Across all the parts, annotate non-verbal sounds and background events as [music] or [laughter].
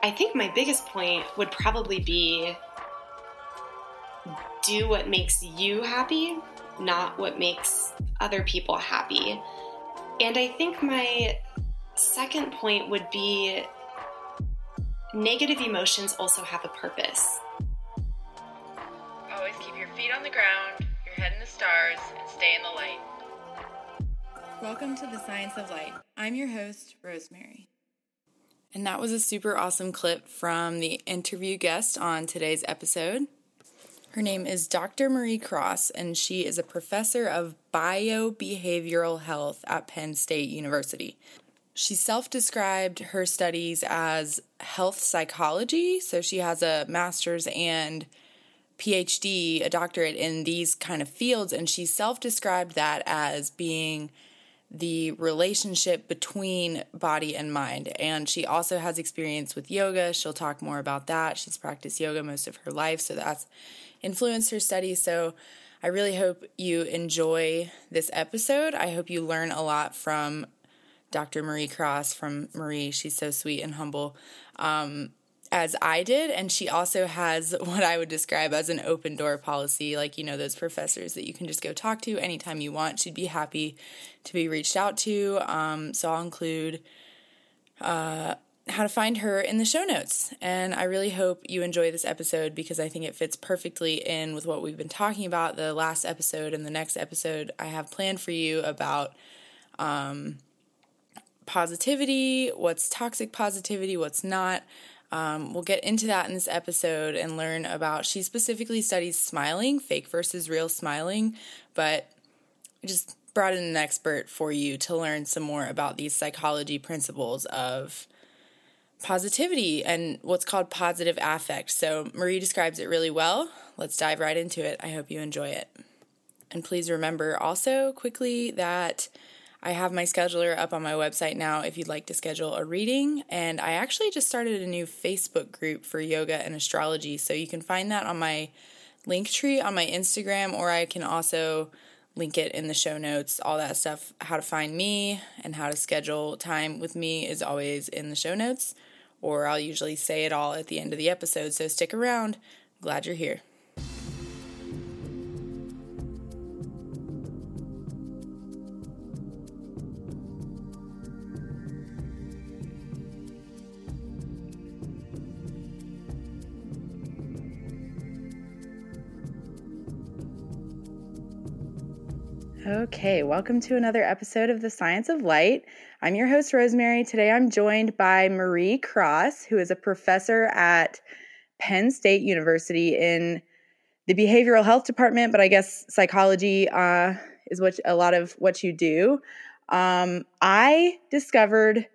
I think my biggest point would probably be do what makes you happy, not what makes other people happy. And I think my second point would be negative emotions also have a purpose. Always keep your feet on the ground, your head in the stars, and stay in the light. Welcome to the Science of Light. I'm your host, Rosemary. And that was a super awesome clip from the interview guest on today's episode. Her name is Dr. Marie Cross, and she is a professor of biobehavioral health at Penn State University. She self described her studies as health psychology, so she has a master's and PhD, a doctorate in these kind of fields, and she self described that as being the relationship between body and mind. And she also has experience with yoga. She'll talk more about that. She's practiced yoga most of her life, so that's influenced her study. So I really hope you enjoy this episode. I hope you learn a lot from Dr. Marie Cross, from Marie. She's so sweet and humble. Um, as I did. And she also has [laughs] what I would describe as an open door policy, like, you know, those professors that you can just go talk to anytime you want. She'd be happy to be reached out to. Um, so I'll include uh, how to find her in the show notes. And I really hope you enjoy this episode because I think it fits perfectly in with what we've been talking about. The last episode and the next episode I have planned for you about. Um, positivity, what's toxic positivity, what's not. Um, we'll get into that in this episode and learn about. She specifically studies smiling, fake versus real smiling, but just brought in an expert for you to learn some more about these psychology principles of positivity and what's called positive affect. So, Marie describes it really well. Let's dive right into it. I hope you enjoy it. And please remember also quickly that I have my scheduler up on my website now if you'd like to schedule a reading. And I actually just started a new Facebook group for yoga and astrology. So you can find that on my link tree on my Instagram, or I can also link it in the show notes. All that stuff, how to find me and how to schedule time with me is always in the show notes, or I'll usually say it all at the end of the episode. So stick around. Glad you're here. Okay, welcome to another episode of The Science of Light. I'm your host, Rosemary. Today I'm joined by Marie Cross, who is a professor at Penn State University in the behavioral health department, but I guess psychology uh, is what a lot of what you do. Um, I discovered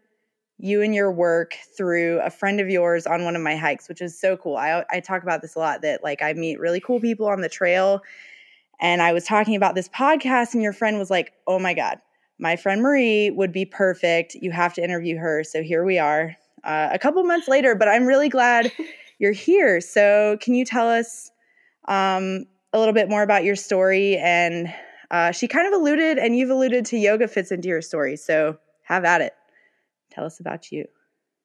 you and your work through a friend of yours on one of my hikes, which is so cool. I, I talk about this a lot that like I meet really cool people on the trail and I was talking about this podcast, and your friend was like, Oh my God, my friend Marie would be perfect. You have to interview her. So here we are uh, a couple months later, but I'm really glad [laughs] you're here. So, can you tell us um, a little bit more about your story? And uh, she kind of alluded, and you've alluded to yoga fits into your story. So, have at it. Tell us about you.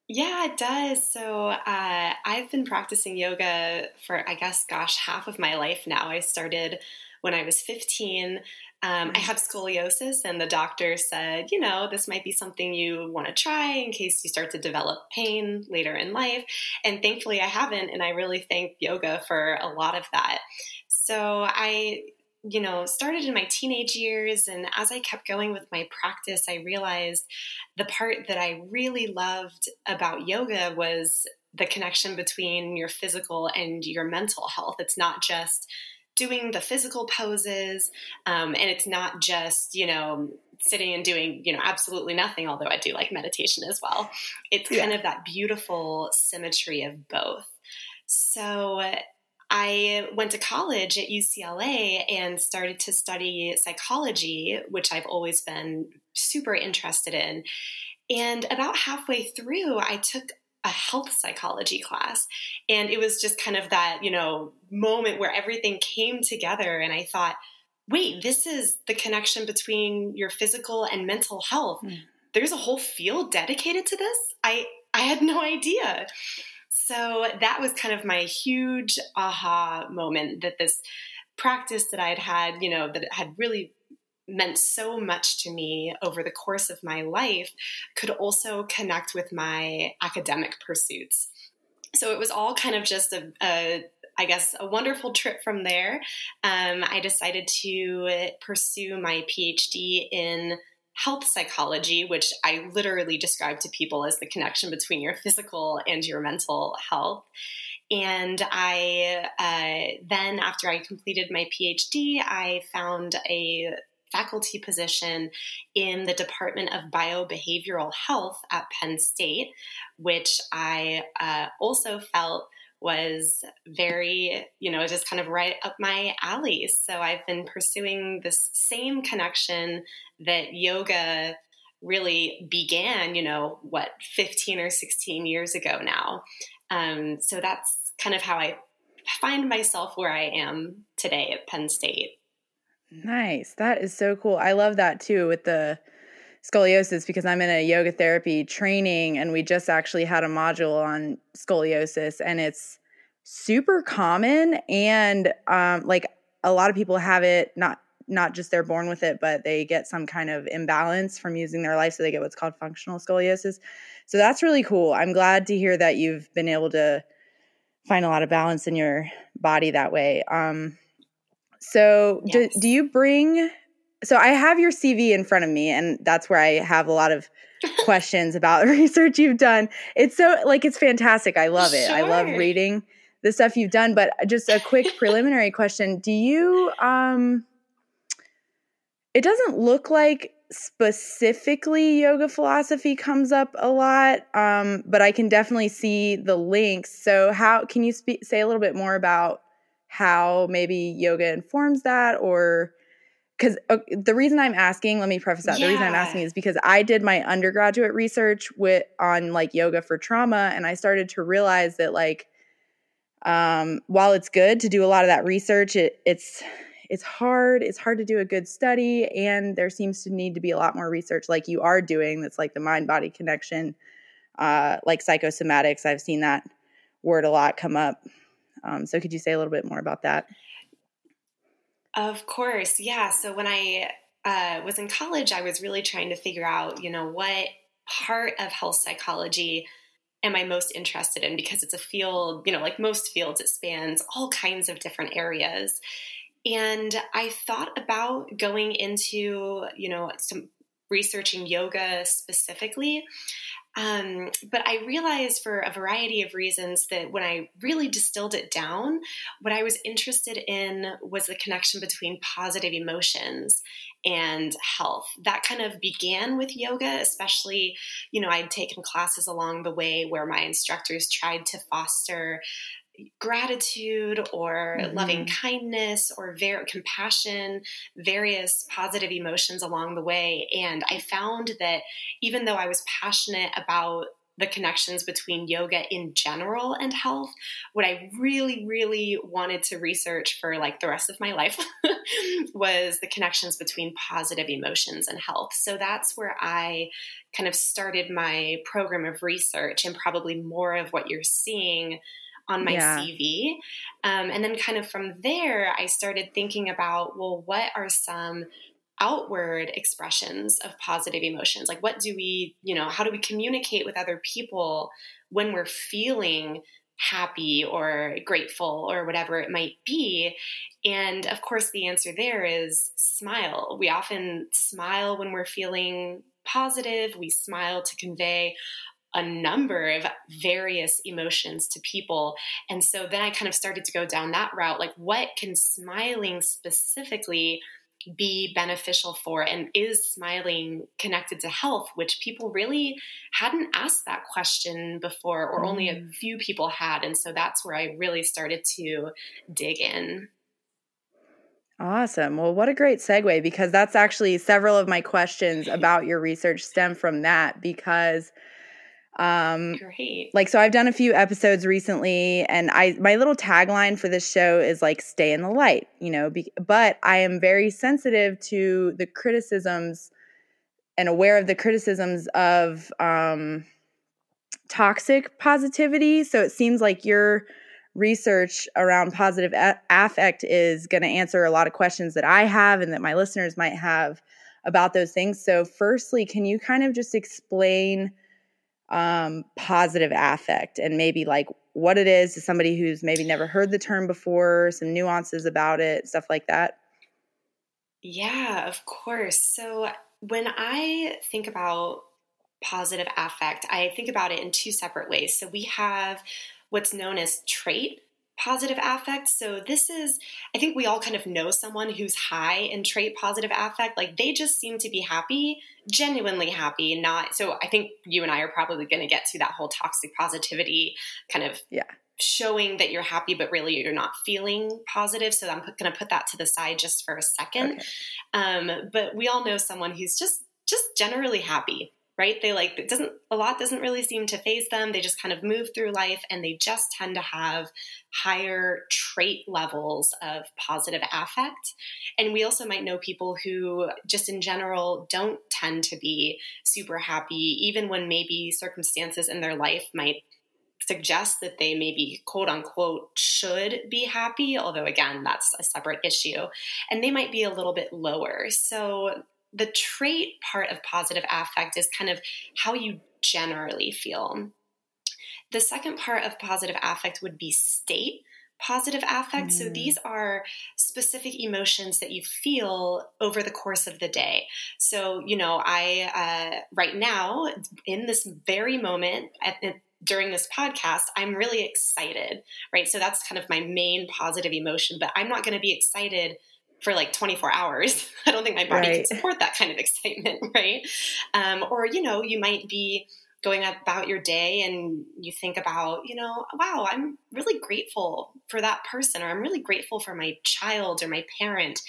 Yeah, it does. So uh, I've been practicing yoga for, I guess, gosh, half of my life now. I started when I was 15. Um, I have scoliosis, and the doctor said, you know, this might be something you want to try in case you start to develop pain later in life. And thankfully, I haven't, and I really thank yoga for a lot of that. So I you know, started in my teenage years. And as I kept going with my practice, I realized the part that I really loved about yoga was the connection between your physical and your mental health. It's not just doing the physical poses. Um, and it's not just, you know, sitting and doing, you know, absolutely nothing, although I do like meditation as well. It's kind yeah. of that beautiful symmetry of both. So I went to college at UCLA and started to study psychology, which I've always been super interested in. And about halfway through, I took a health psychology class. And it was just kind of that, you know, moment where everything came together. And I thought, wait, this is the connection between your physical and mental health. Mm. There's a whole field dedicated to this. I, I had no idea. So that was kind of my huge aha moment that this practice that I'd had, you know, that had really meant so much to me over the course of my life could also connect with my academic pursuits. So it was all kind of just a, a I guess, a wonderful trip from there. Um, I decided to pursue my PhD in health psychology, which I literally describe to people as the connection between your physical and your mental health. And I uh, then, after I completed my PhD, I found a faculty position in the Department of Biobehavioral Health at Penn State, which I uh, also felt was very, you know, just kind of right up my alley. So I've been pursuing this same connection that yoga really began, you know, what, 15 or 16 years ago now. Um, so that's kind of how I find myself where I am today at Penn State. Nice. That is so cool. I love that too with the scoliosis because I'm in a yoga therapy training and we just actually had a module on scoliosis and it's super common and um, like a lot of people have it not not just they're born with it but they get some kind of imbalance from using their life so they get what's called functional scoliosis so that's really cool i'm glad to hear that you've been able to find a lot of balance in your body that way um, so yes. do, do you bring so I have your CV in front of me, and that's where I have a lot of [laughs] questions about [laughs] the research you've done. It's so like it's fantastic. I love it. Sure. I love reading the stuff you've done. But just a quick [laughs] preliminary question: Do you? um It doesn't look like specifically yoga philosophy comes up a lot, um, but I can definitely see the links. So, how can you speak, say a little bit more about how maybe yoga informs that, or because uh, the reason I'm asking, let me preface that. Yeah. The reason I'm asking is because I did my undergraduate research with on like yoga for trauma, and I started to realize that like, um, while it's good to do a lot of that research, it it's it's hard. It's hard to do a good study, and there seems to need to be a lot more research, like you are doing. That's like the mind body connection, uh, like psychosomatics. I've seen that word a lot come up. Um, so, could you say a little bit more about that? Of course, yeah. So when I uh, was in college, I was really trying to figure out, you know, what part of health psychology am I most interested in because it's a field, you know, like most fields, it spans all kinds of different areas. And I thought about going into, you know, some researching yoga specifically. Um, but I realized for a variety of reasons that when I really distilled it down, what I was interested in was the connection between positive emotions and health. That kind of began with yoga, especially, you know, I'd taken classes along the way where my instructors tried to foster gratitude or mm-hmm. loving kindness or ver- compassion, various positive emotions along the way. And I found that even though I was passionate about the connections between yoga in general and health, what I really, really wanted to research for like the rest of my life [laughs] was the connections between positive emotions and health. So that's where I kind of started my program of research and probably more of what you're seeing on my yeah. CV. Um, and then, kind of from there, I started thinking about well, what are some outward expressions of positive emotions? Like, what do we, you know, how do we communicate with other people when we're feeling happy or grateful or whatever it might be? And of course, the answer there is smile. We often smile when we're feeling positive. We smile to convey a number of various emotions to people. And so then I kind of started to go down that route like, what can smiling specifically be beneficial for? And is smiling connected to health, which people really hadn't asked that question before, or mm. only a mm. few people had. And so that's where I really started to dig in. Awesome. Well, what a great segue because that's actually several of my questions [laughs] about your research stem from that because um, Great. Like, so I've done a few episodes recently, and I my little tagline for this show is like "Stay in the light," you know. Be, but I am very sensitive to the criticisms and aware of the criticisms of um, toxic positivity. So it seems like your research around positive a- affect is going to answer a lot of questions that I have and that my listeners might have about those things. So, firstly, can you kind of just explain um, positive affect and maybe like what it is to somebody who's maybe never heard the term before, some nuances about it, stuff like that? Yeah, of course. So, when I think about positive affect, I think about it in two separate ways. So, we have what's known as trait positive affect. So this is, I think we all kind of know someone who's high in trait positive affect. Like they just seem to be happy, genuinely happy, not. So I think you and I are probably going to get to that whole toxic positivity kind of yeah. showing that you're happy, but really you're not feeling positive. So I'm going to put that to the side just for a second. Okay. Um, but we all know someone who's just just generally happy right? They like it doesn't a lot doesn't really seem to faze them. They just kind of move through life and they just tend to have higher trait levels of positive affect. And we also might know people who just in general don't tend to be super happy even when maybe circumstances in their life might suggest that they maybe quote unquote should be happy, although again, that's a separate issue. And they might be a little bit lower. So the trait part of positive affect is kind of how you generally feel. The second part of positive affect would be state positive affect. Mm. So these are specific emotions that you feel over the course of the day. So, you know, I, uh, right now, in this very moment, at, during this podcast, I'm really excited, right? So that's kind of my main positive emotion, but I'm not going to be excited for like 24 hours. [laughs] I don't think my body right. can support that kind of excitement, [laughs] right? Um, or, you know, you might be going about your day and you think about, you know, wow, I'm really grateful for that person, or I'm really grateful for my child or my parent.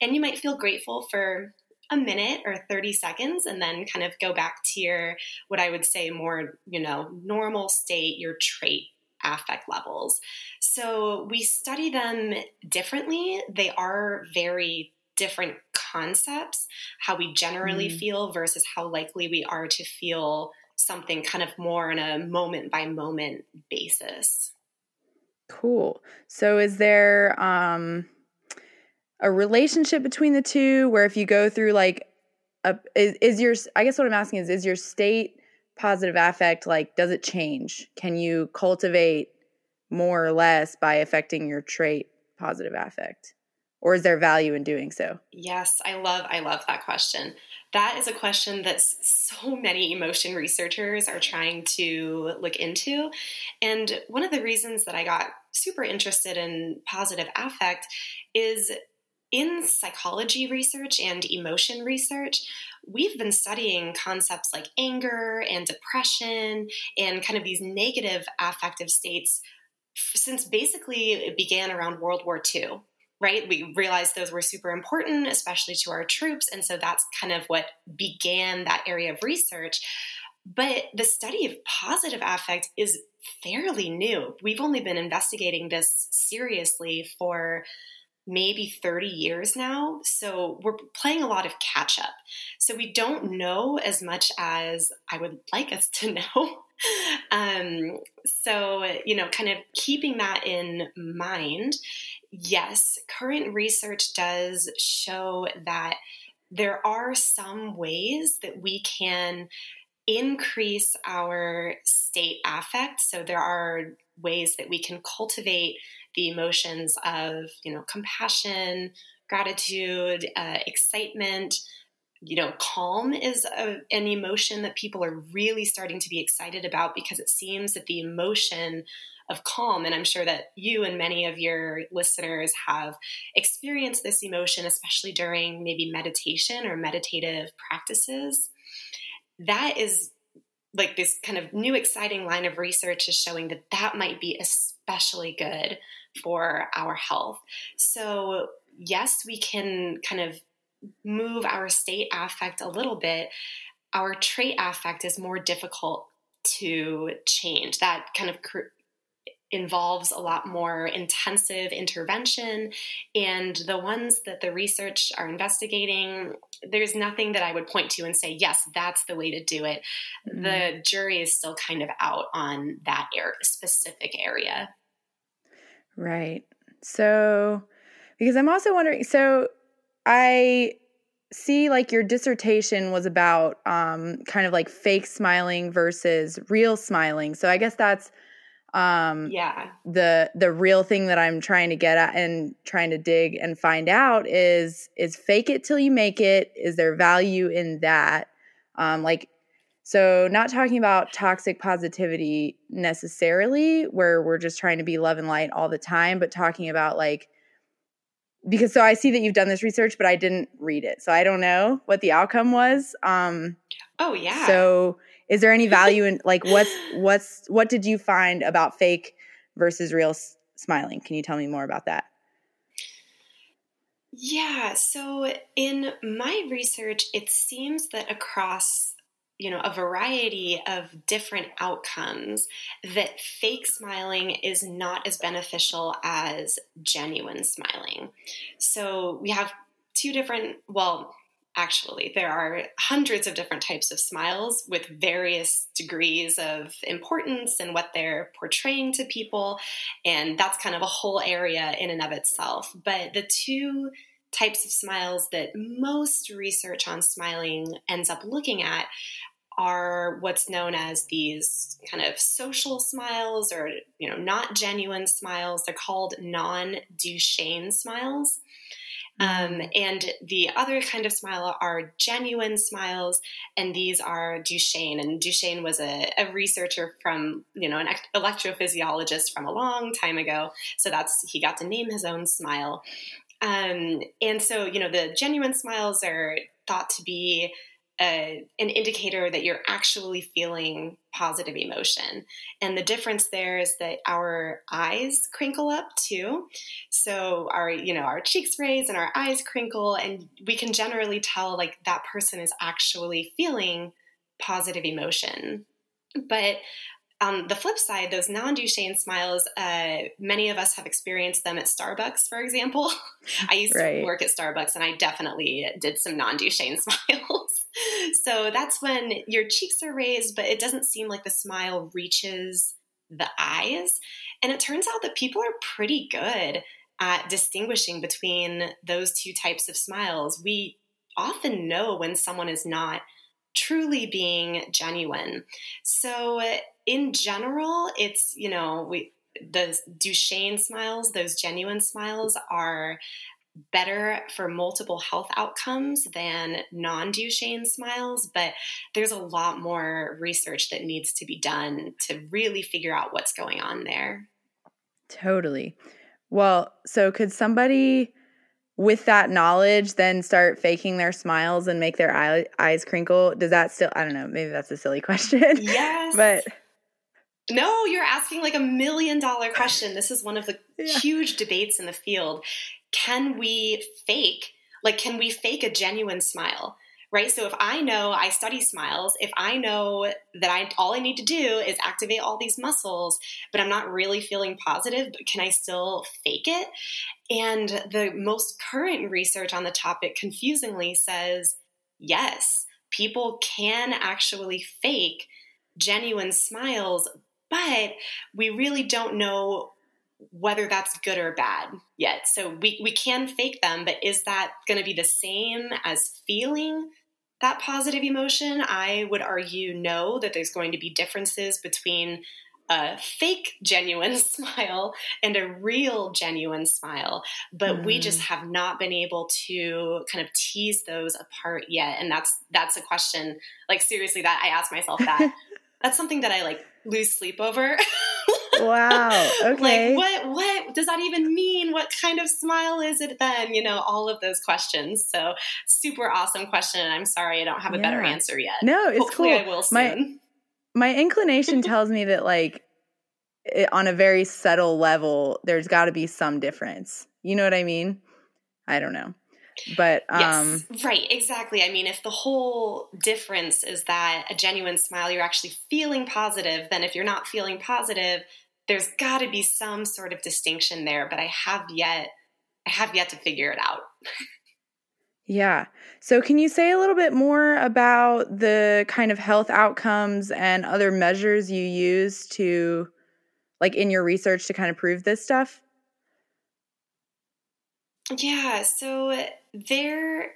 And you might feel grateful for a minute or 30 seconds and then kind of go back to your, what I would say, more, you know, normal state, your trait affect levels. So we study them differently. They are very different concepts, how we generally mm. feel versus how likely we are to feel something kind of more on a moment by moment basis. Cool. So is there um a relationship between the two where if you go through like a is, is your I guess what I'm asking is is your state positive affect like does it change? Can you cultivate more or less by affecting your trait positive affect? Or is there value in doing so? Yes i love i love that question. That is a question that so many emotion researchers are trying to look into. And one of the reasons that i got super interested in positive affect is in psychology research and emotion research, we've been studying concepts like anger and depression and kind of these negative affective states since basically it began around World War II. Right? We realized those were super important, especially to our troops. And so that's kind of what began that area of research. But the study of positive affect is fairly new. We've only been investigating this seriously for maybe 30 years now. So we're playing a lot of catch up. So we don't know as much as I would like us to [laughs] know. um, so, you know, kind of keeping that in mind, yes, current research does show that there are some ways that we can increase our state affect. So there are ways that we can cultivate the emotions of you know compassion gratitude uh, excitement. You know calm is a, an emotion that people are really starting to be excited about because it seems that the emotion of calm and i'm sure that you and many of your listeners have experienced this emotion especially during maybe meditation or meditative practices. That is like this kind of new exciting line of research is showing that that might be especially good for our health. So, yes, we can kind of move our state affect a little bit. Our trait affect is more difficult to change. That kind of involves a lot more intensive intervention. And the ones that the research are investigating, there's nothing that I would point to and say, yes, that's the way to do it. Mm-hmm. The jury is still kind of out on that area, specific area. Right. So, because I'm also wondering, so I see like your dissertation was about um, kind of like fake smiling versus real smiling. So I guess that's um yeah the the real thing that i'm trying to get at and trying to dig and find out is is fake it till you make it is there value in that um like so not talking about toxic positivity necessarily where we're just trying to be love and light all the time but talking about like because so I see that you've done this research, but I didn't read it. So I don't know what the outcome was. Um, oh yeah. So is there any [laughs] value in like what's what's what did you find about fake versus real s- smiling? Can you tell me more about that? Yeah, so in my research, it seems that across you know a variety of different outcomes that fake smiling is not as beneficial as genuine smiling. So we have two different well actually there are hundreds of different types of smiles with various degrees of importance and what they're portraying to people and that's kind of a whole area in and of itself. But the two types of smiles that most research on smiling ends up looking at are what's known as these kind of social smiles or you know not genuine smiles they're called non-duchenne smiles um, and the other kind of smile are genuine smiles, and these are Duchenne. And Duchenne was a, a researcher from, you know, an electrophysiologist from a long time ago. So that's, he got to name his own smile. Um, and so, you know, the genuine smiles are thought to be a, an indicator that you're actually feeling positive emotion. And the difference there is that our eyes crinkle up too. So our, you know, our cheeks raise and our eyes crinkle, and we can generally tell like that person is actually feeling positive emotion. But on the flip side, those non Duchenne smiles, uh, many of us have experienced them at Starbucks, for example. [laughs] I used right. to work at Starbucks and I definitely did some non Duchenne [laughs] smiles. So that's when your cheeks are raised, but it doesn't seem like the smile reaches the eyes. And it turns out that people are pretty good at distinguishing between those two types of smiles. We often know when someone is not truly being genuine. So in general, it's, you know, we, the Duchenne smiles, those genuine smiles, are better for multiple health outcomes than non Duchenne smiles, but there's a lot more research that needs to be done to really figure out what's going on there. Totally. Well, so could somebody with that knowledge then start faking their smiles and make their eye, eyes crinkle? Does that still, I don't know, maybe that's a silly [laughs] question. Yes. but no, you're asking like a million dollar question. This is one of the yeah. huge debates in the field. Can we fake, like, can we fake a genuine smile? Right. So if I know I study smiles, if I know that I all I need to do is activate all these muscles, but I'm not really feeling positive, but can I still fake it? And the most current research on the topic confusingly says yes, people can actually fake genuine smiles, but we really don't know whether that's good or bad yet. So we, we can fake them, but is that going to be the same as feeling that positive emotion? I would argue no, that there's going to be differences between a fake genuine [laughs] smile and a real genuine smile but mm. we just have not been able to kind of tease those apart yet and that's that's a question like seriously that i ask myself that [laughs] that's something that i like lose sleep over. [laughs] wow. Okay. like what what does that even mean? What kind of smile is it then? You know, all of those questions. So super awesome question. And I'm sorry I don't have a yeah. better answer yet. No, it's Hopefully cool. I will soon. My, my inclination [laughs] tells me that like it, on a very subtle level, there's got to be some difference. You know what I mean? I don't know. But um yes, right, exactly. I mean, if the whole difference is that a genuine smile, you're actually feeling positive, then if you're not feeling positive, there's got to be some sort of distinction there, but I have yet I have yet to figure it out. yeah. So can you say a little bit more about the kind of health outcomes and other measures you use to like in your research to kind of prove this stuff? Yeah, so there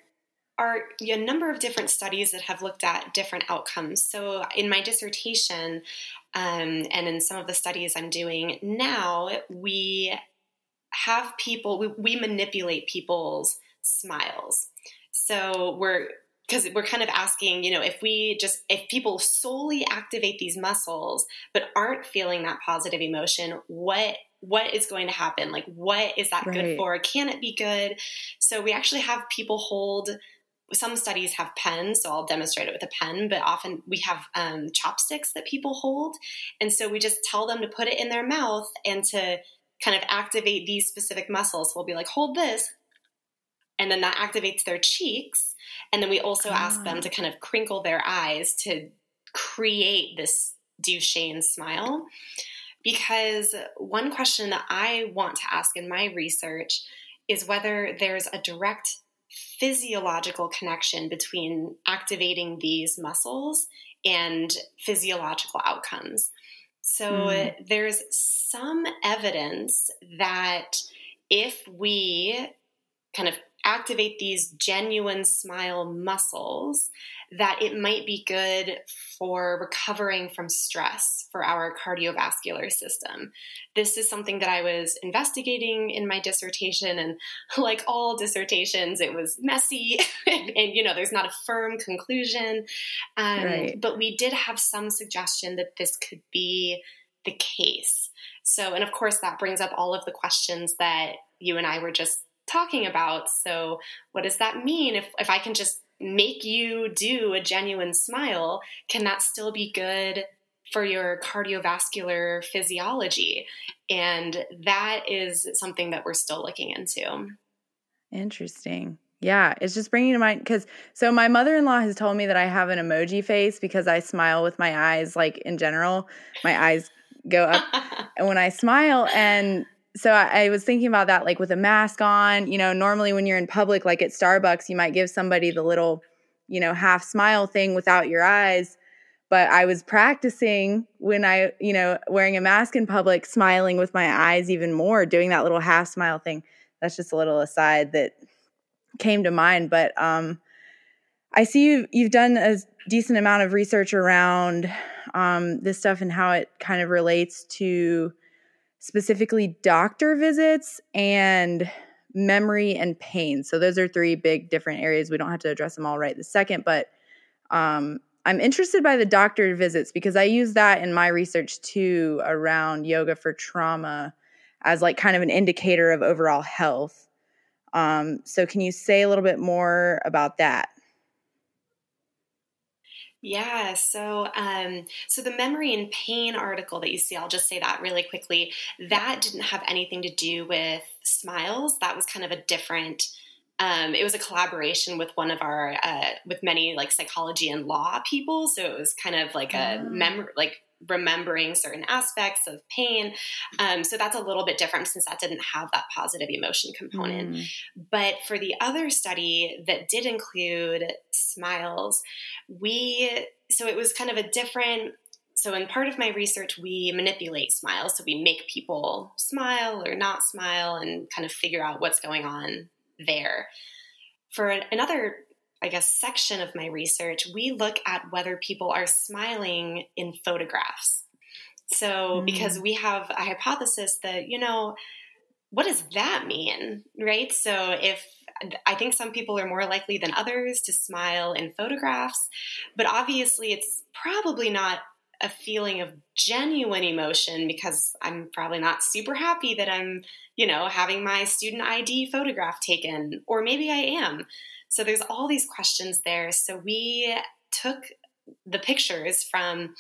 are a number of different studies that have looked at different outcomes. So, in my dissertation um, and in some of the studies I'm doing now, we have people, we, we manipulate people's smiles. So, we're because we're kind of asking, you know, if we just, if people solely activate these muscles but aren't feeling that positive emotion, what what is going to happen? Like, what is that right. good for? Can it be good? So, we actually have people hold some studies have pens, so I'll demonstrate it with a pen, but often we have um, chopsticks that people hold. And so we just tell them to put it in their mouth and to kind of activate these specific muscles. So we'll be like, hold this. And then that activates their cheeks. And then we also ask them ah. to kind of crinkle their eyes to create this Duchenne smile. Because one question that I want to ask in my research is whether there's a direct physiological connection between activating these muscles and physiological outcomes. So mm. there's some evidence that if we kind of activate these genuine smile muscles, that it might be good for recovering from stress for our cardiovascular system. This is something that I was investigating in my dissertation, and [laughs] like all dissertations, it was messy, [laughs] and, and, you know, there's not a firm conclusion. Um, right. But we did have some suggestion that this could be the case. So, and of course, that brings up all of the questions that you and I were just talking about. So, what does that mean if, if I can just make you do a genuine smile? Can that still be good for your cardiovascular physiology? And that is something that we're still looking into. Interesting. Yeah, it's just bringing to mind because so my mother in law has told me that I have an emoji face because I smile with my eyes, like in general, my eyes go up and [laughs] when I smile. And so I, I, was thinking about that like with a mask on you know normally when you're in public like at starbucks you might give somebody the little you know half smile thing without your eyes. But i was practicing when i you know wearing a mask in public smiling with my eyes even more doing that little half smile thing. That's just a little aside that came to mind but um i see you've, you've done a decent amount of research around um, this stuff and how it kind of relates to specifically doctor visits and memory and pain. So those are three big different areas. We don't have to address them all right this second, but um, I'm interested by the doctor visits because I use that in my research too around yoga for trauma as like kind of an indicator of overall health. Um, so can you say a little bit more about that? Yeah, so um, so the memory and pain article that you see, I'll just say that really quickly. That didn't have anything to do with smiles. That was kind of a different. Um, it was a collaboration with one of our uh, with many like psychology and law people. So it was kind of like a oh. mem like remembering certain aspects of pain. Um, so that's a little bit different since that didn't have that positive emotion component. Mm. But for the other study that did include smiles, we, so it was kind of a different. So, in part of my research, we manipulate smiles. So, we make people smile or not smile and kind of figure out what's going on there. For another I guess, section of my research, we look at whether people are smiling in photographs. So, mm. because we have a hypothesis that, you know, what does that mean, right? So, if I think some people are more likely than others to smile in photographs, but obviously it's probably not a feeling of genuine emotion because I'm probably not super happy that I'm, you know, having my student ID photograph taken, or maybe I am. So there's all these questions there. So we took the pictures from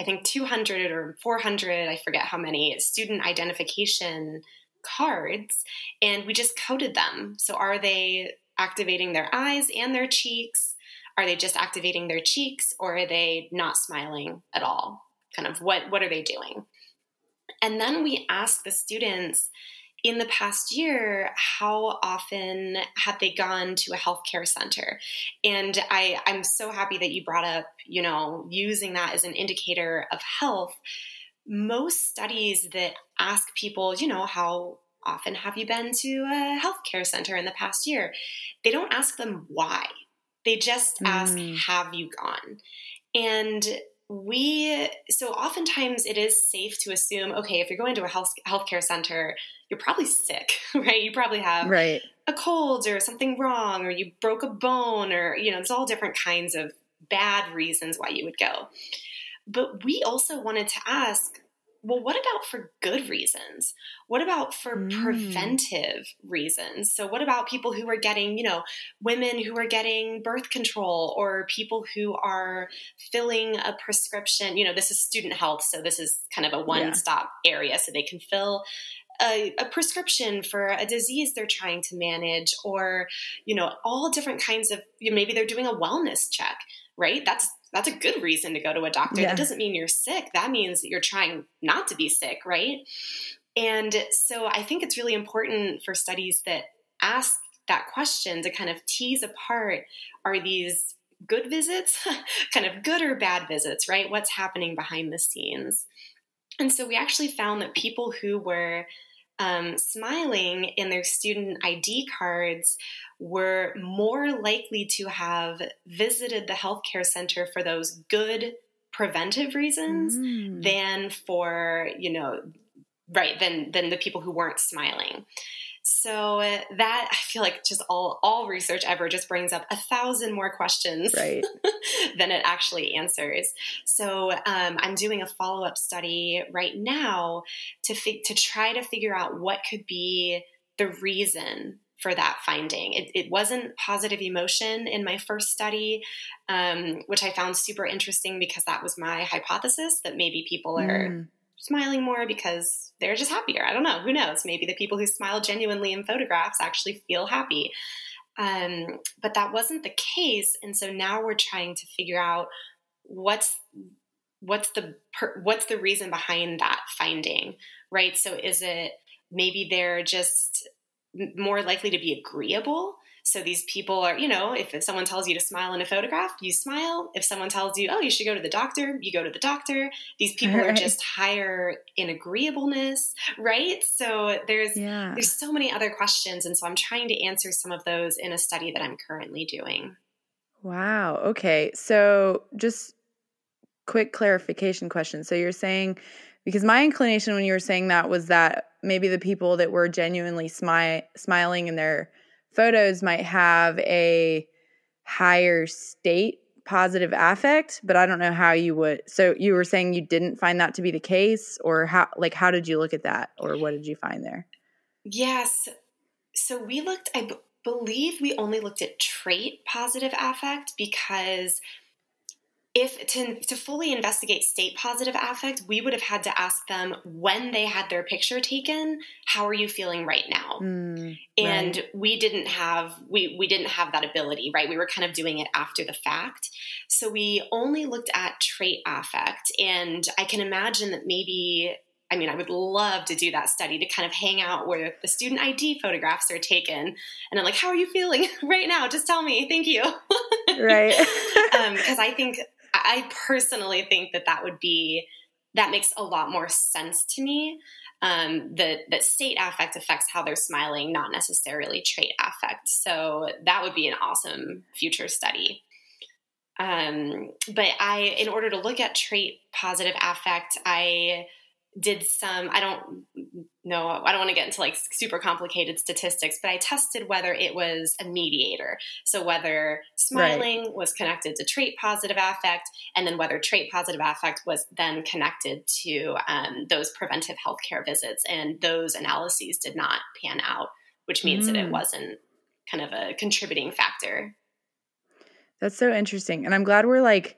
I think 200 or 400, I forget how many student identification cards, and we just coded them. So are they activating their eyes and their cheeks? Are they just activating their cheeks or are they not smiling at all? Kind of what what are they doing? And then we ask the students in the past year, how often have they gone to a healthcare center? And I, I'm so happy that you brought up, you know, using that as an indicator of health. Most studies that ask people, you know, how often have you been to a healthcare center in the past year? They don't ask them why. They just ask, mm. have you gone? And we so oftentimes it is safe to assume okay if you're going to a health healthcare center you're probably sick [laughs] right you probably have right. a cold or something wrong or you broke a bone or you know there's all different kinds of bad reasons why you would go but we also wanted to ask well, what about for good reasons? What about for mm. preventive reasons? So, what about people who are getting, you know, women who are getting birth control or people who are filling a prescription? You know, this is student health, so this is kind of a one stop yeah. area, so they can fill a, a, prescription for a disease they're trying to manage, or, you know, all different kinds of, you know, maybe they're doing a wellness check, right? That's that's a good reason to go to a doctor. Yeah. That doesn't mean you're sick. That means that you're trying not to be sick, right? And so I think it's really important for studies that ask that question to kind of tease apart are these good visits, [laughs] kind of good or bad visits, right? What's happening behind the scenes? And so we actually found that people who were um, smiling in their student ID cards were more likely to have visited the healthcare center for those good preventive reasons mm. than for, you know, right, than than the people who weren't smiling. So uh, that I feel like just all all research ever just brings up a thousand more questions right. [laughs] than it actually answers. So um, I'm doing a follow up study right now to fi- to try to figure out what could be the reason for that finding. It, it, wasn't positive emotion in my first study, um, which I found super interesting because that was my hypothesis that maybe people are mm. Smiling more because they're just happier. I don't know. Who knows? Maybe the people who smile genuinely in photographs actually feel happy. Um, but that wasn't the case, and so now we're trying to figure out what's what's the per, what's the reason behind that finding, right? So is it maybe they're just more likely to be agreeable. So these people are, you know, if, if someone tells you to smile in a photograph, you smile. If someone tells you, oh, you should go to the doctor, you go to the doctor. These people right. are just higher in agreeableness, right? So there's yeah. there's so many other questions, and so I'm trying to answer some of those in a study that I'm currently doing. Wow. Okay. So just quick clarification question. So you're saying because my inclination when you were saying that was that maybe the people that were genuinely smi- smiling in their photos might have a higher state positive affect but i don't know how you would so you were saying you didn't find that to be the case or how like how did you look at that or what did you find there? Yes. So we looked i b- believe we only looked at trait positive affect because if to, to fully investigate state positive affect, we would have had to ask them when they had their picture taken, how are you feeling right now? Mm, and right. we didn't have we we didn't have that ability, right? We were kind of doing it after the fact. So we only looked at trait affect and I can imagine that maybe I mean, I would love to do that study to kind of hang out where the student ID photographs are taken. And I'm like, how are you feeling [laughs] right now? Just tell me. Thank you. [laughs] right. Because um, I think I personally think that that would be that makes a lot more sense to me. Um, that that state affect affects how they're smiling, not necessarily trait affect. So that would be an awesome future study. Um, but I, in order to look at trait positive affect, I did some i don't know i don't want to get into like super complicated statistics but i tested whether it was a mediator so whether smiling right. was connected to trait positive affect and then whether trait positive affect was then connected to um, those preventive healthcare visits and those analyses did not pan out which means mm. that it mm. wasn't kind of a contributing factor that's so interesting and i'm glad we're like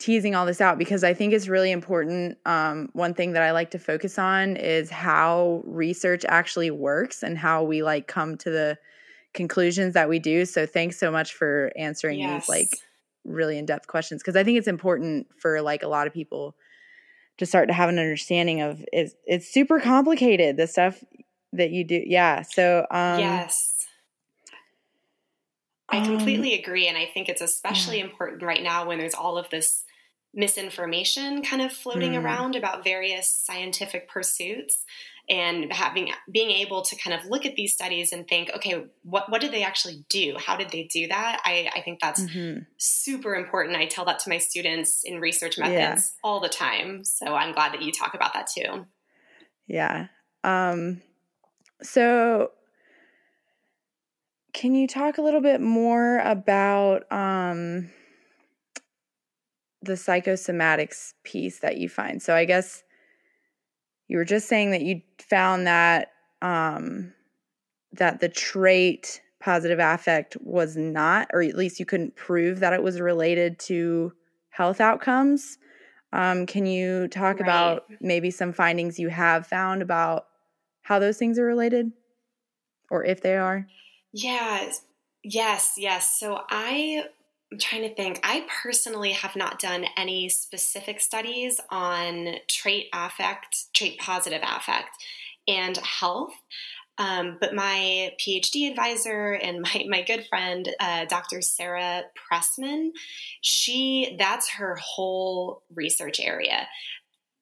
teasing all this out because I think it's really important. Um, one thing that I like to focus on is how research actually works and how we like come to the conclusions that we do. So thanks so much for answering yes. these like really in-depth questions because I think it's important for like a lot of people to start to have an understanding of is it's super complicated the stuff that you do yeah so um yes i um, completely agree and i think it's especially important right now when there's all of this misinformation kind of floating mm. around about various scientific pursuits and having being able to kind of look at these studies and think okay what what did they actually do how did they do that i, I think that's mm-hmm. super important i tell that to my students in research methods yeah. all the time so i'm glad that you talk about that too yeah um so can you talk a little bit more about um the psychosomatics piece that you find so i guess you were just saying that you found that um, that the trait positive affect was not, or at least you couldn't prove that it was related to health outcomes. Um, can you talk right. about maybe some findings you have found about how those things are related, or if they are? Yeah. Yes. Yes. So I I'm trying to think. I personally have not done any specific studies on trait affect, trait positive affect, and health. Um, but my PhD advisor and [laughs] my, my good friend, uh, Dr. Sarah Pressman, she that's her whole research area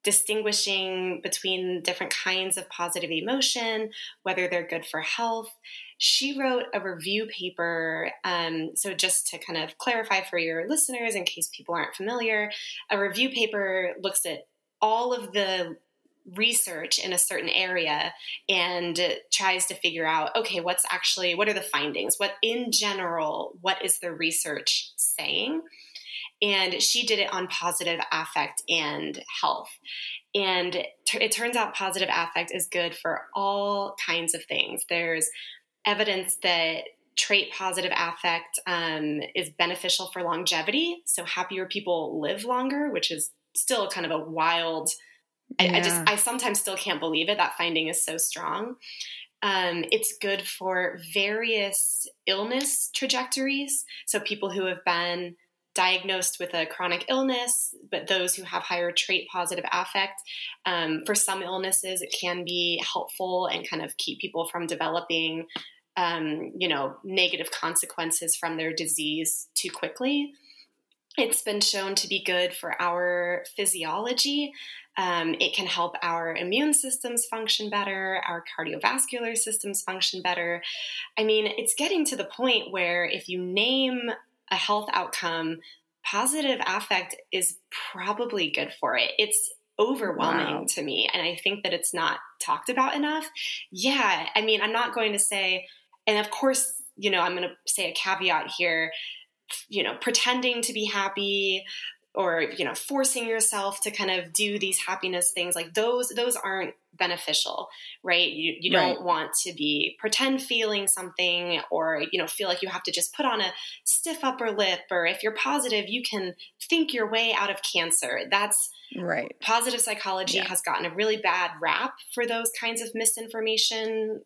distinguishing between different kinds of positive emotion, whether they're good for health. She wrote a review paper. Um, so, just to kind of clarify for your listeners, in case people aren't familiar, a review paper looks at all of the research in a certain area and tries to figure out okay what's actually what are the findings what in general what is the research saying and she did it on positive affect and health. And it turns out positive affect is good for all kinds of things. There's evidence that trait positive affect um, is beneficial for longevity. So happier people live longer, which is still kind of a wild. Yeah. I, I, just I sometimes still can't believe it. That finding is so strong. Um, it's good for various illness trajectories. So people who have been diagnosed with a chronic illness, but those who have higher trait positive affect, um, for some illnesses, it can be helpful and kind of keep people from developing, um, you know, negative consequences from their disease too quickly. It's been shown to be good for our physiology. Um, it can help our immune systems function better, our cardiovascular systems function better. I mean, it's getting to the point where if you name a health outcome, positive affect is probably good for it. It's overwhelming wow. to me. And I think that it's not talked about enough. Yeah. I mean, I'm not going to say, and of course, you know, I'm going to say a caveat here, you know, pretending to be happy or you know forcing yourself to kind of do these happiness things like those those aren't beneficial right? You, you don't want to be pretend feeling something or you know feel like you have to just put on a stiff upper lip or if you're positive you can think your way out of cancer. That's right. positive psychology yeah. has gotten a really bad rap for those kinds of misinformation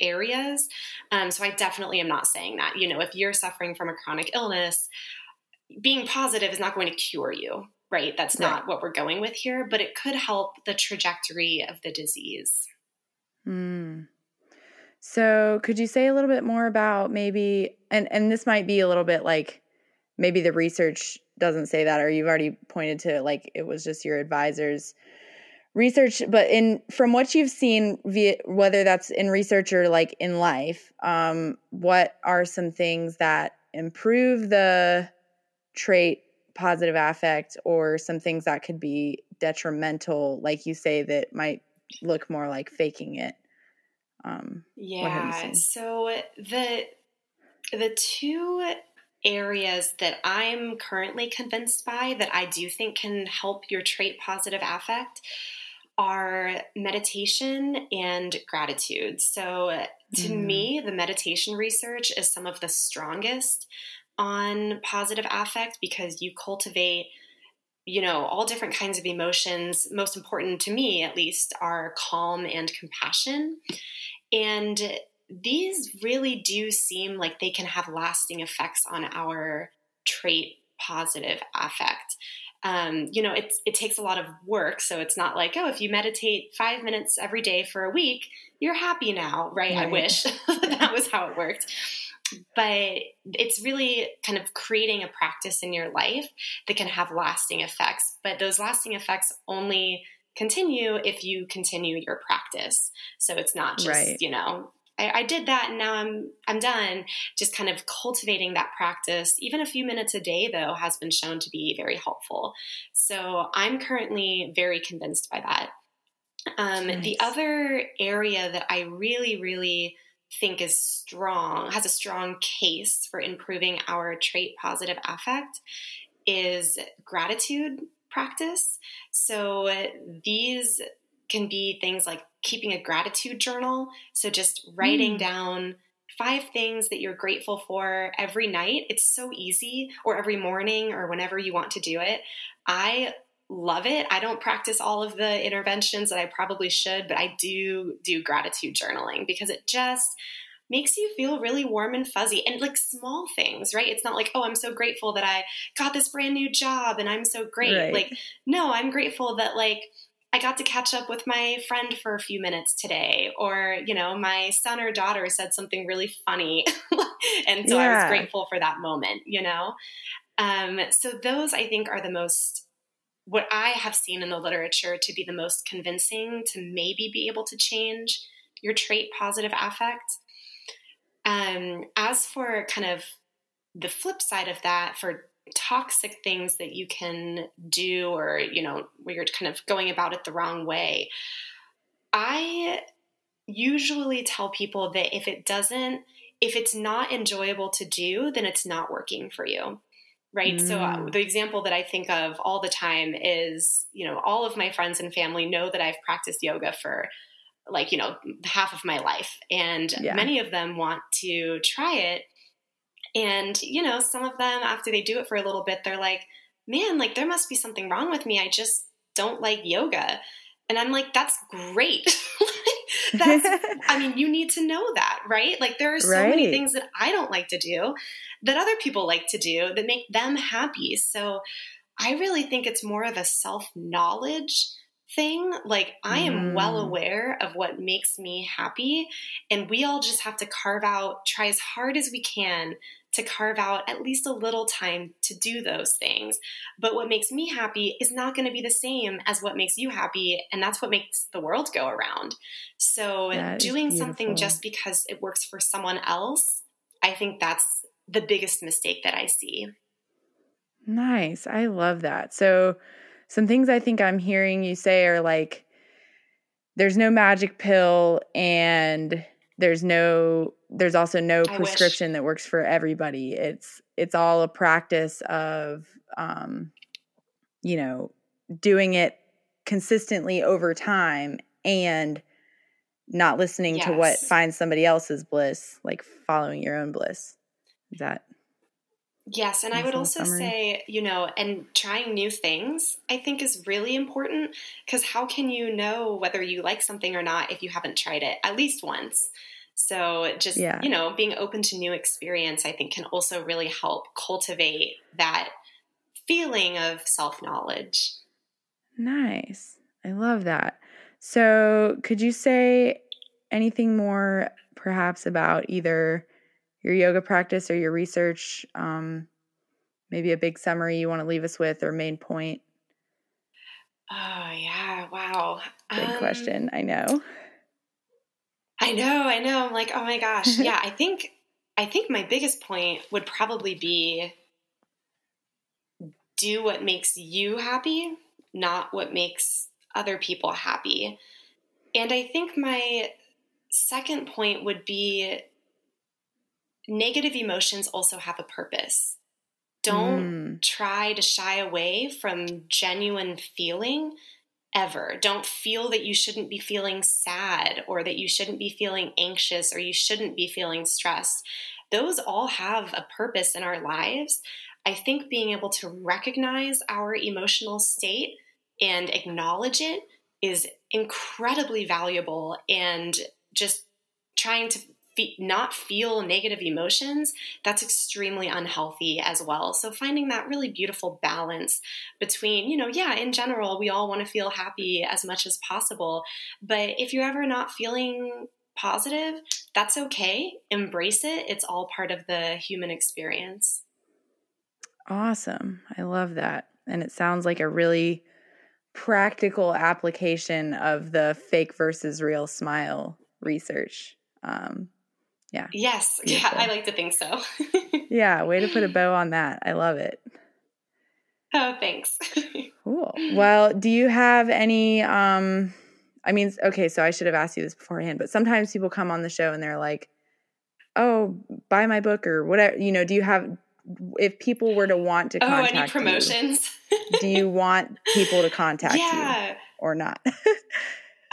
areas. Um, so i definitely am not saying that. You know if you're suffering from a chronic illness being positive is not going to cure you, right? That's not right. what we're going with here, but it could help the trajectory of the disease. Mm. So, could you say a little bit more about maybe, and and this might be a little bit like maybe the research doesn't say that, or you've already pointed to like it was just your advisors research but in from what you've seen via whether that's in research or like in life um what are some things that improve the trait positive affect or some things that could be detrimental like you say that might look more like faking it. Um yeah so the the two areas that i'm currently convinced by that i do think can help your trait positive affect are meditation and gratitude. So to mm. me the meditation research is some of the strongest on positive affect because you cultivate you know all different kinds of emotions most important to me at least are calm and compassion and these really do seem like they can have lasting effects on our trait positive affect um, you know, it's, it takes a lot of work. So it's not like, oh, if you meditate five minutes every day for a week, you're happy now, right? right. I wish [laughs] that was how it worked. But it's really kind of creating a practice in your life that can have lasting effects. But those lasting effects only continue if you continue your practice. So it's not just, right. you know, I, I, did that and now I'm I'm done. Just kind of cultivating that practice, even a few minutes a day though, has been shown to be very helpful. So I'm currently very convinced by that. Um, nice. The other area that I really, really think is strong, has a strong case for improving our trait positive affect is gratitude practice. So these can be things like keeping a gratitude journal. So just writing mm. down five things that you're grateful for every night. It's so easy, or every morning, or whenever you want to do it. I love it. I don't practice all of the interventions that I probably should, but I do do gratitude journaling because it just makes you feel really warm and fuzzy and like small things, right? It's not like, oh, I'm so grateful that I got this brand new job and I'm so great. Right. Like, no, I'm grateful that like I got to catch up with my friend for a few minutes today, or, you know, my son or daughter said something really funny. [laughs] and so yeah. I was grateful for that moment, you know? Um, so those I think are the most, what I have seen in the literature to be the most convincing to maybe be able to change your trait positive affect. Um, as for kind of the flip side of that, for toxic things that you can do or you know where you're kind of going about it the wrong way i usually tell people that if it doesn't if it's not enjoyable to do then it's not working for you right mm. so uh, mm. the example that i think of all the time is you know all of my friends and family know that i've practiced yoga for like you know half of my life and yeah. many of them want to try it and, you know, some of them, after they do it for a little bit, they're like, man, like there must be something wrong with me. I just don't like yoga. And I'm like, that's great. [laughs] that's, [laughs] I mean, you need to know that, right? Like there are so right. many things that I don't like to do that other people like to do that make them happy. So I really think it's more of a self knowledge thing. Like, I am mm. well aware of what makes me happy, and we all just have to carve out, try as hard as we can to carve out at least a little time to do those things. But what makes me happy is not going to be the same as what makes you happy. And that's what makes the world go around. So that doing something just because it works for someone else, I think that's the biggest mistake that I see. Nice. I love that. So, some things I think I'm hearing you say are like, there's no magic pill and there's no there's also no prescription that works for everybody. It's it's all a practice of um you know doing it consistently over time and not listening yes. to what finds somebody else's bliss like following your own bliss. Is that Yes, and I would also summary. say, you know, and trying new things I think is really important because how can you know whether you like something or not if you haven't tried it at least once? So just, yeah. you know, being open to new experience I think can also really help cultivate that feeling of self-knowledge. Nice. I love that. So, could you say anything more perhaps about either your yoga practice or your research. Um, maybe a big summary you want to leave us with or main point. Oh yeah! Wow. Big um, question. I know. I know. I know. I'm like, oh my gosh. [laughs] Yeah. I think. I think my biggest point would probably be do what makes you happy, not what makes other people happy. And I think my second point would be negative emotions also have a purpose. Don't mm. try to shy away from genuine feeling ever. Don't feel that you shouldn't be feeling sad or that you shouldn't be feeling anxious or you shouldn't be feeling stressed. Those all have a purpose in our lives. I think being able to recognize our emotional state and acknowledge it is incredibly valuable and just trying to not feel negative emotions, that's extremely unhealthy as well. So finding that really beautiful balance between, you know, yeah, in general, we all want to feel happy as much as possible. But if you're ever not feeling positive, that's okay. Embrace it. It's all part of the human experience. Awesome. I love that. And it sounds like a really practical application of the fake versus real smile research. Um, yeah. Yes. [laughs] Beautiful. Yeah, I like to think so. [laughs] yeah, way to put a bow on that. I love it. Oh, thanks. [laughs] cool. Well, do you have any um I mean, okay, so I should have asked you this beforehand, but sometimes people come on the show and they're like, "Oh, buy my book or whatever." You know, do you have if people were to want to contact oh, any promotions? You, do you want people to contact yeah. you or not?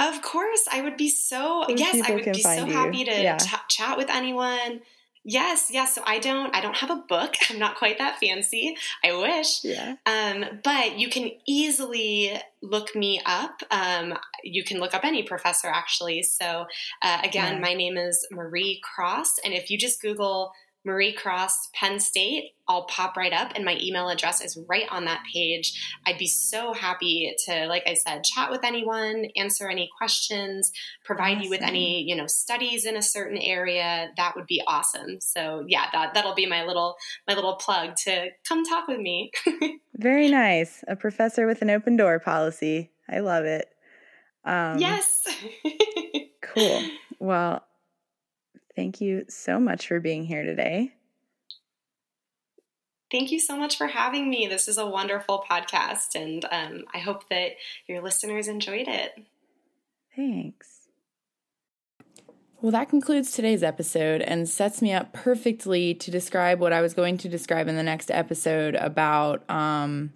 Of course, I would be so yes, I would be so you. happy to yeah. ch- chat with anyone. Yes, yes. So I don't I don't have a book. [laughs] I'm not quite that fancy. I wish. Yeah. Um, but you can easily look me up. Um, you can look up any professor actually. So uh, again, yeah. my name is Marie Cross, and if you just Google Marie Cross, Penn State, I'll pop right up and my email address is right on that page. I'd be so happy to, like I said, chat with anyone, answer any questions, provide awesome. you with any, you know, studies in a certain area. That would be awesome. So yeah, that that'll be my little my little plug to come talk with me. [laughs] Very nice. A professor with an open door policy. I love it. Um, yes. [laughs] cool. Well, Thank you so much for being here today. Thank you so much for having me. This is a wonderful podcast, and um, I hope that your listeners enjoyed it. Thanks. Well, that concludes today's episode and sets me up perfectly to describe what I was going to describe in the next episode about um,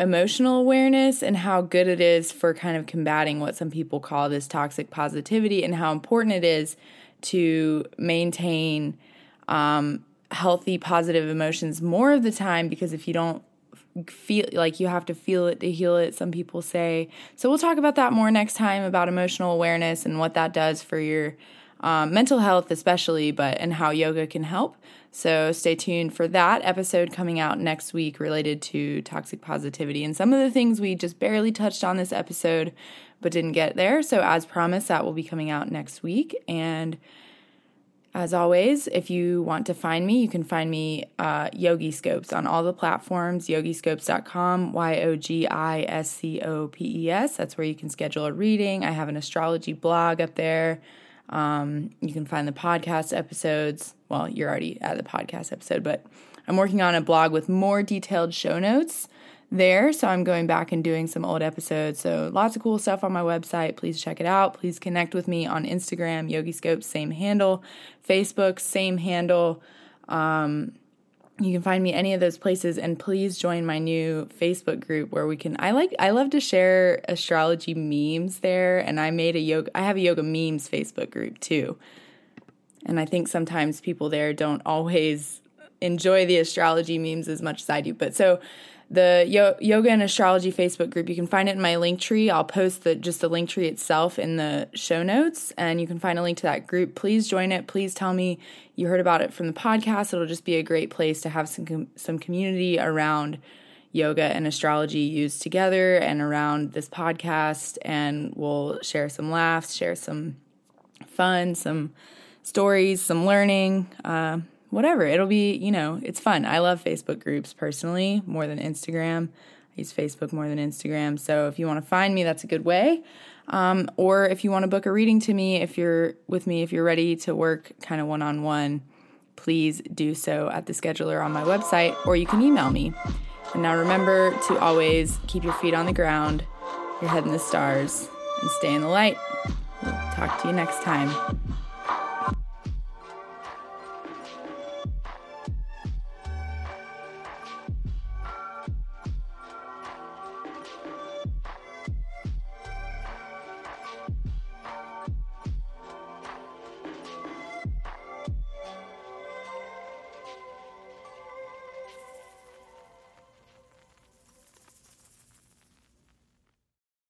emotional awareness and how good it is for kind of combating what some people call this toxic positivity and how important it is to maintain um, healthy, positive emotions more of the time because if you don't feel like you have to feel it to heal it, some people say. So we'll talk about that more next time about emotional awareness and what that does for your um, mental health, especially, but and how yoga can help. So stay tuned for that episode coming out next week related to toxic positivity and some of the things we just barely touched on this episode but didn't get there. So, as promised, that will be coming out next week. And as always, if you want to find me, you can find me uh, Yogi Scopes on all the platforms, yogiscopes.com, Y O G I S C O P E S. That's where you can schedule a reading. I have an astrology blog up there. Um, you can find the podcast episodes. Well, you're already at the podcast episode, but I'm working on a blog with more detailed show notes there. So I'm going back and doing some old episodes. So lots of cool stuff on my website. Please check it out. Please connect with me on Instagram, Yogiscope, same handle. Facebook, same handle. Um, you can find me any of those places and please join my new Facebook group where we can I like I love to share astrology memes there and I made a yoga I have a yoga memes Facebook group too. And I think sometimes people there don't always enjoy the astrology memes as much as I do. But so the Yo- yoga and astrology Facebook group. You can find it in my link tree. I'll post the just the link tree itself in the show notes, and you can find a link to that group. Please join it. Please tell me you heard about it from the podcast. It'll just be a great place to have some com- some community around yoga and astrology used together and around this podcast. And we'll share some laughs, share some fun, some stories, some learning. Uh, whatever. It'll be, you know, it's fun. I love Facebook groups personally more than Instagram. I use Facebook more than Instagram. So if you want to find me, that's a good way. Um, or if you want to book a reading to me, if you're with me, if you're ready to work kind of one on one, please do so at the scheduler on my website, or you can email me. And now remember to always keep your feet on the ground, your head in the stars, and stay in the light. We'll talk to you next time.